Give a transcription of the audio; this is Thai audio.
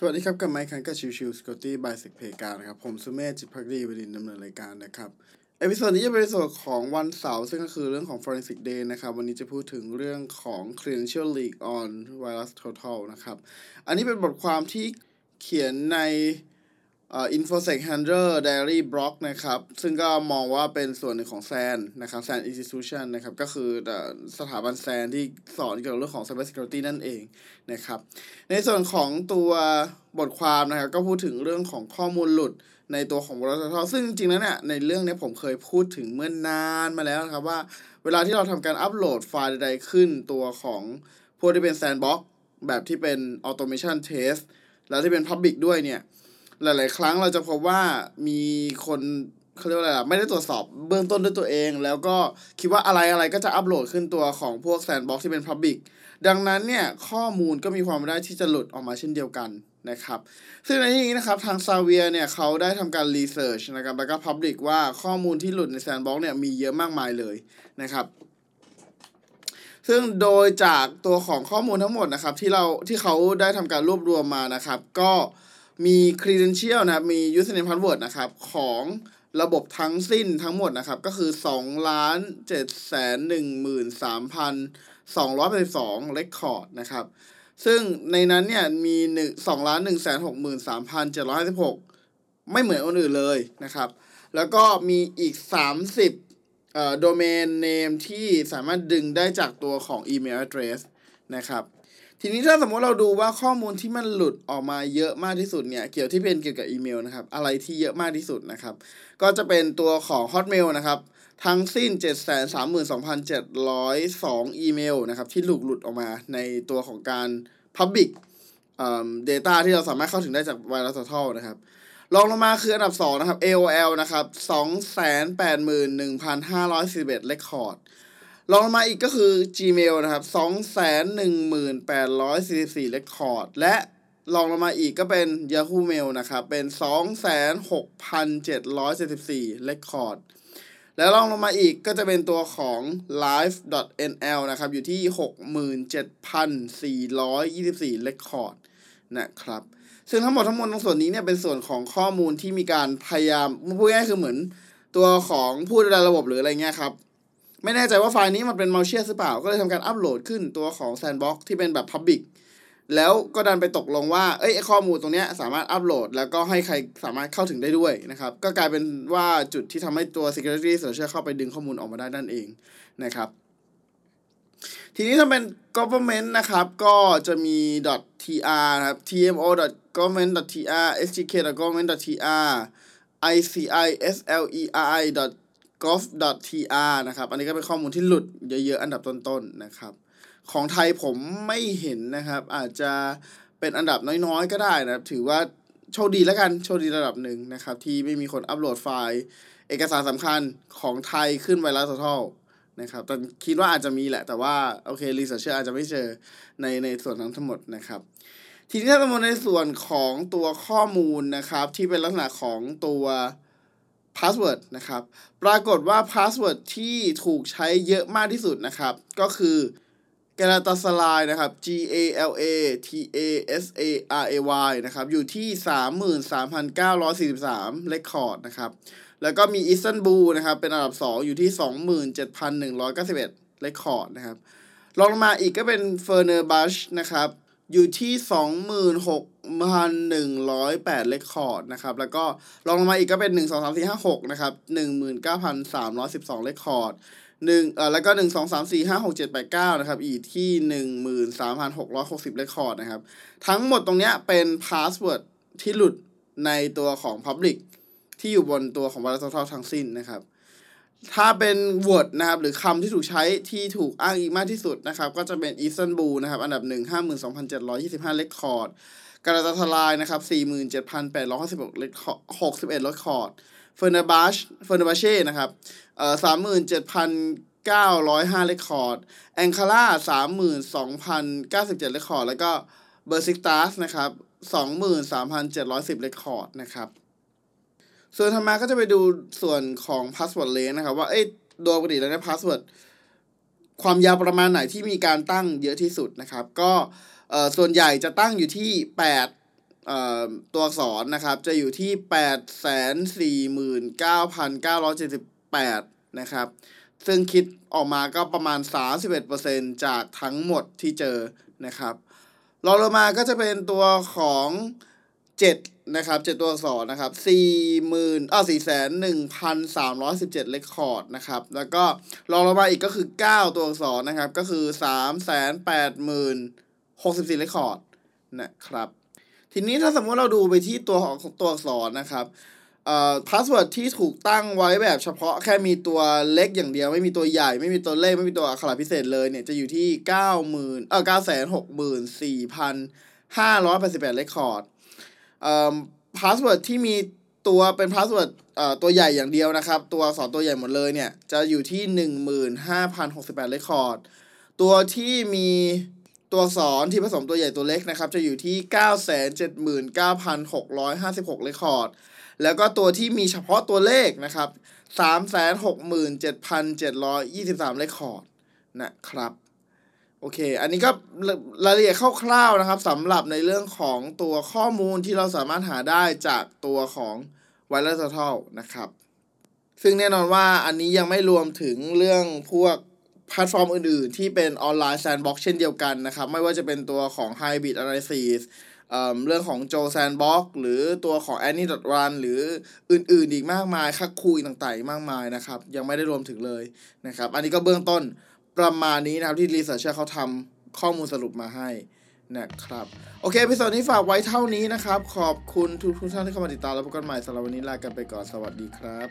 สวัสดีครับ กับไมค์คันกับ Chill Chill Security by สิกเพกานะครับ ผมสุเมธจิตภักดีบดินทร์ดำเนินรายการนะครับ episode นี้จะเป็น episode ของวันเสาร์ซึ่งก็คือเรื่องของ Forensic Day นะครับ วันนี้จะพูดถึงเรื่องของ Credential Leak on VirusTotal นะครับ อันนี้เป็นบทความที่เขียนใน เอ่อ infosec handler diary blog นะครับ ซึ่งก็มองว่าเป็นส่วนหนึ่งของ SANS นะครับ SANS institution นะครับ ก็คือสถาบัน SAN ที่สอนเกี่ยวกับเรื่องของ cyber security นั่นเองนะครับ ในส่วนของตัวบทความนะครับ ก็พูดถึงเรื่องของข้อมูลหลุดในตัวของ Virus Total ซึ่งจริงๆแล้วเนี่ยในเรื่องนี้ผมเคยพูดถึงเมื่อนานมาแล้วนะครับว่า เวลาที่เราทำการอัปโหลดไฟล์ใดๆขึ้นตัวของพวกที่เป็น Sandbox แบบที่เป็น Automation Test แล้วที่เป็น Public ด้วยเนี่ย หลาย ๆ ครั้งเราจะพบว่ามีคนเขาเรียกว่าอะไรล่ะไม่ได้ตรวจสอบเบื้องต้นด้วยตัวเอง แล้วก็คิดว่าอะไรอะไรก็จะอัปโหลดขึ้นตัวของพวก sandbox ที่เป็น Public ดังนั้นเนี่ยข้อมูลก็มีความเป็นได้ที่จะหลุดออกมาเช่นเดียวกันนะครับ ซึ่งในที่นี้นะครับทางซาเวียเนี่ยเขาได้ทำการรีเสิร์ชนะครับแล้วก็ Public ว่าข้อมูลที่หลุดในแซนบ็อกเนี่ยมีเยอะมากมายเลยนะครับซึ่งโดยจากตัวของข้อมูลทั้งหมดนะครับที่เราที่เขาได้ทำการรวบรวมมานะครับ ก็ มี credential นะครับมี username password นะครับของระบบทั้งสิ้นทั้งหมดนะครับ ก็คือ2ล้าน7แสน13,282 record นะครับ ซึ่งในนั้นเนี่ยมี1 2ล้าน1แสน63,756 ไม่เหมือนคนอื่นเลยนะครับ แล้วก็มีอีก 30เอ่อ domain name ที่สามารถดึงได้จากตัวของ email address นะครับ ทีนี้ถ้าสมมติเราดูว่าข้อมูลที่มันหลุดออกมาเยอะมากที่สุดเนี่ย เกี่ยวที่เป็นเกี่ยวกับอีเมลนะครับ อะไรที่เยอะมากที่สุดนะครับ ก็จะเป็นตัวของ Hotmail นะครับ ทั้งสิ้น 732,702 อีเมลนะครับ ที่หลุดหลุดออกมาในตัวของการ Public เอ่อ data ที่เราสามารถเข้าถึงได้จาก Virus Total นะครับรองลงมาคืออันดับ 2 นะครับ AOL นะครับ 281,541 record รองลงมาอีกก็คือ Gmail นะครับ2 1 8 4 4 record และรองลงมาอีกก็เป็น Yahoo Mail นะครับ เป็น 26,774 record แล้วรองลงมาอีกก็จะเป็นตัวของ live.nl นะครับ อยู่ที่ 67,424 record นะครับ ซึ่งทั้งหมดทั้งมวลตรงส่วนนี้เนี่ยเป็นส่วนของข้อมูลที่มีการพยายามพูดง่ายคือเหมือนตัวของผู้ดูแลระบบหรืออะไรเงี้ยครับ ไม่แน่ใจว่าไฟล์นี้มันเป็น malicious หรือเปล่า ก็เลยทำการอัปโหลดขึ้นตัวของ Sandbox ที่เป็นแบบ Public แล้วก็ดันไปตกลงว่า เอ้ยไอ้ข้อมูลตรงเนี้ยสามารถอัปโหลด แล้วก็ให้ใครสามารถเข้าถึงได้ด้วยนะครับ ก็กลายเป็นว่าจุดที่ทำให้ตัว security researcher เข้าไปดึงข้อมูลออกมาได้นั่นเองนะครับ ทีนี้ถ้าเป็น government นะครับ ก็จะมี .tr นะครับ tmo government .tr sgk government .tr ici gov.tr นะครับ อันนี้ก็เป็นข้อมูลที่หลุดเยอะๆ อันดับต้นๆนะครับ ของไทยผมไม่เห็นนะครับ อาจจะเป็นอันดับน้อยๆ ก็ได้นะครับ ถือว่าโชคดีแล้วกัน โชคดีระดับหนึ่งนะครับ ที่ไม่มีคนอัปโหลดไฟล์ เอกสารสำคัญของไทยขึ้น VirusTotal นะครับ แต่คิดว่าอาจจะมีแหละ แต่ว่าโอเค researcher อาจจะไม่เจอในในส่วนนั้นทั้งหมดนะครับทีนี้ถ้าเรามาในส่วนของตัวข้อมูลนะครับ ที่เป็นลักษณะของตัว password นะครับ ปรากฏว่า password ที่ถูกใช้เยอะมากที่สุดนะครับ ก็คือ g a l a t a s a r a y นะครับ G A L A T A S A R A Y นะครับ อยู่ที่ 33,943 record นะครับ แล้วก็มี Istanbul นะครับ เป็นอันดับ 2 อยู่ที่ 27,191 record นะครับรองลงมาอีกก็เป็น f e r n e r b a c h นะครับ อยู่ที่ 26,108 record นะครับ แล้วก็รองลงมาอีกก็เป็น 1 2 3 4 5 6 นะครับ 19,312 record หนึ่งเอ่อแล้วก็หนึ่งสองสามสี่ห้าหกเจ็ดแปดเก้านะครับ อีกที่หนึ่งหมื่นสามพันหกร้อยหกสิบ record นะครับ ทั้งหมดตรงเนี้ยเป็น password ที่หลุดในตัวของ Public ที่อยู่บนตัวของ VirusTotal ทั้งสิ้นนะครับ ถ้าเป็น word นะครับ หรือคำที่ถูกใช้ที่ถูกอ้างอิงมากที่สุดนะครับ ก็จะเป็น Istanbul นะครับ อันดับหนึ่งห้าหมื่นสองพันเจ็ดร้อยยี่สิบห้า record Galatasaray นะครับสี่หมื่นเจ็ดพันแปดร้อยห้าสิบหกเรคหกสิบเอ็ด record Fenerbahce Fenerbahce นะครับเอ่อสามหมื่นเจ็ดพันเก้าร้อยห้า record Ankara สามหมื่นสองพันเก้าสิบเจ็ด record แล้วก็ Besiktas นะครับสองหมื่นสามพันเจ็ดร้อยสิบ record นะครับ ส่วนถัดมาก็จะไปดูส่วนของ password length นะครับ ว่าเอ้ยโดยปกติแล้วเนี่ย password ความยาวประมาณไหนที่มีการตั้งเยอะที่สุดนะครับ ก็เอ่อส่วนใหญ่จะตั้งอยู่ที่แปดเอ่อตัวอักษรนะครับจะอยู่ที่ 849,978 นะครับ ซึ่งคิดออกมาก็ประมาณ 31%จากทั้งหมดที่เจอนะครับรองลงมาก็จะเป็นตัวของ 7 นะครับ7ตัวอักษรนะครับ40,000อ้าว4,1317เจ็ดเลคคอร์ดนะครับ แล้วก็รองลงมาอีกก็คือ9ตัวอักษรนะครับ ก็คือ380,064 record นะครับ ทีนี้ถ้าสมมติเราดูไปที่ตัวของตัวอักษรนะครับเอ่อ password ที่ถูกตั้งไว้แบบเฉพาะแค่มีตัวเล็กอย่างเดียวไม่มีตัวใหญ่ไม่มีตัวเลขไม่มีตัวอักขระพิเศษเลยเนี่ยจะอยู่ที่เก้าหมื่นเออเก้าแสนหกหมื่นสี่พันห้าร้อยแปดสิบแปด record password ที่มีตัวเป็น password เอ่อตัวใหญ่อย่างเดียวนะครับ ตัวอักษรตัวใหญ่หมดเลยเนี่ย จะอยู่ที่หนึ่งหมื่นห้าพันหกสิบแปด record ตัวที่มีตัวอักษรที่ผสมตัวใหญ่ตัวเล็กนะครับ จะอยู่ที่เก้าแสนเจ็ดหมื่นเก้าพันหกร้อยห้าสิบหก record แล้วก็ตัวที่มีเฉพาะตัวเลขนะครับสามแสนหกหมื่นเจ็ดพันเจ็ดร้อยยี่สิบสาม record นะครับ โอเค อันนี้ก็รายละเอียดคร่าวๆนะครับสำหรับในเรื่องของตัวข้อมูลที่เราสามารถหาได้จากตัวของ VirusTotal นะครับ ซึ่งแน่นอนว่าอันนี้ยังไม่รวมถึงเรื่องพวกแพลตฟอร์มอื่นๆ ที่เป็นออนไลน์ sandbox เช่นเดียวกันนะครับ ไม่ว่าจะเป็นตัวของ Hybrid Analysis เอ่อเรื่องของ Joe Sandbox หรือตัวของ ANY.RUN หรืออื่นๆอีกมากมายคักคุยต่างๆอีกมากมายนะครับ ยังไม่ได้รวมถึงเลยนะครับ อันนี้ก็เบื้องต้น ประมาณนี้นะครับที่ research เขาทำข้อมูลสรุปมาให้นะครับ โอเคพิโซดนี้ฝากไว้เท่านี้นะครับ ขอบคุณทุกทุกท่านที่เข้ามาติดตามแล้วพบกันใหม่สำหรับวันนี้ลากันไปก่อนสวัสดีครับ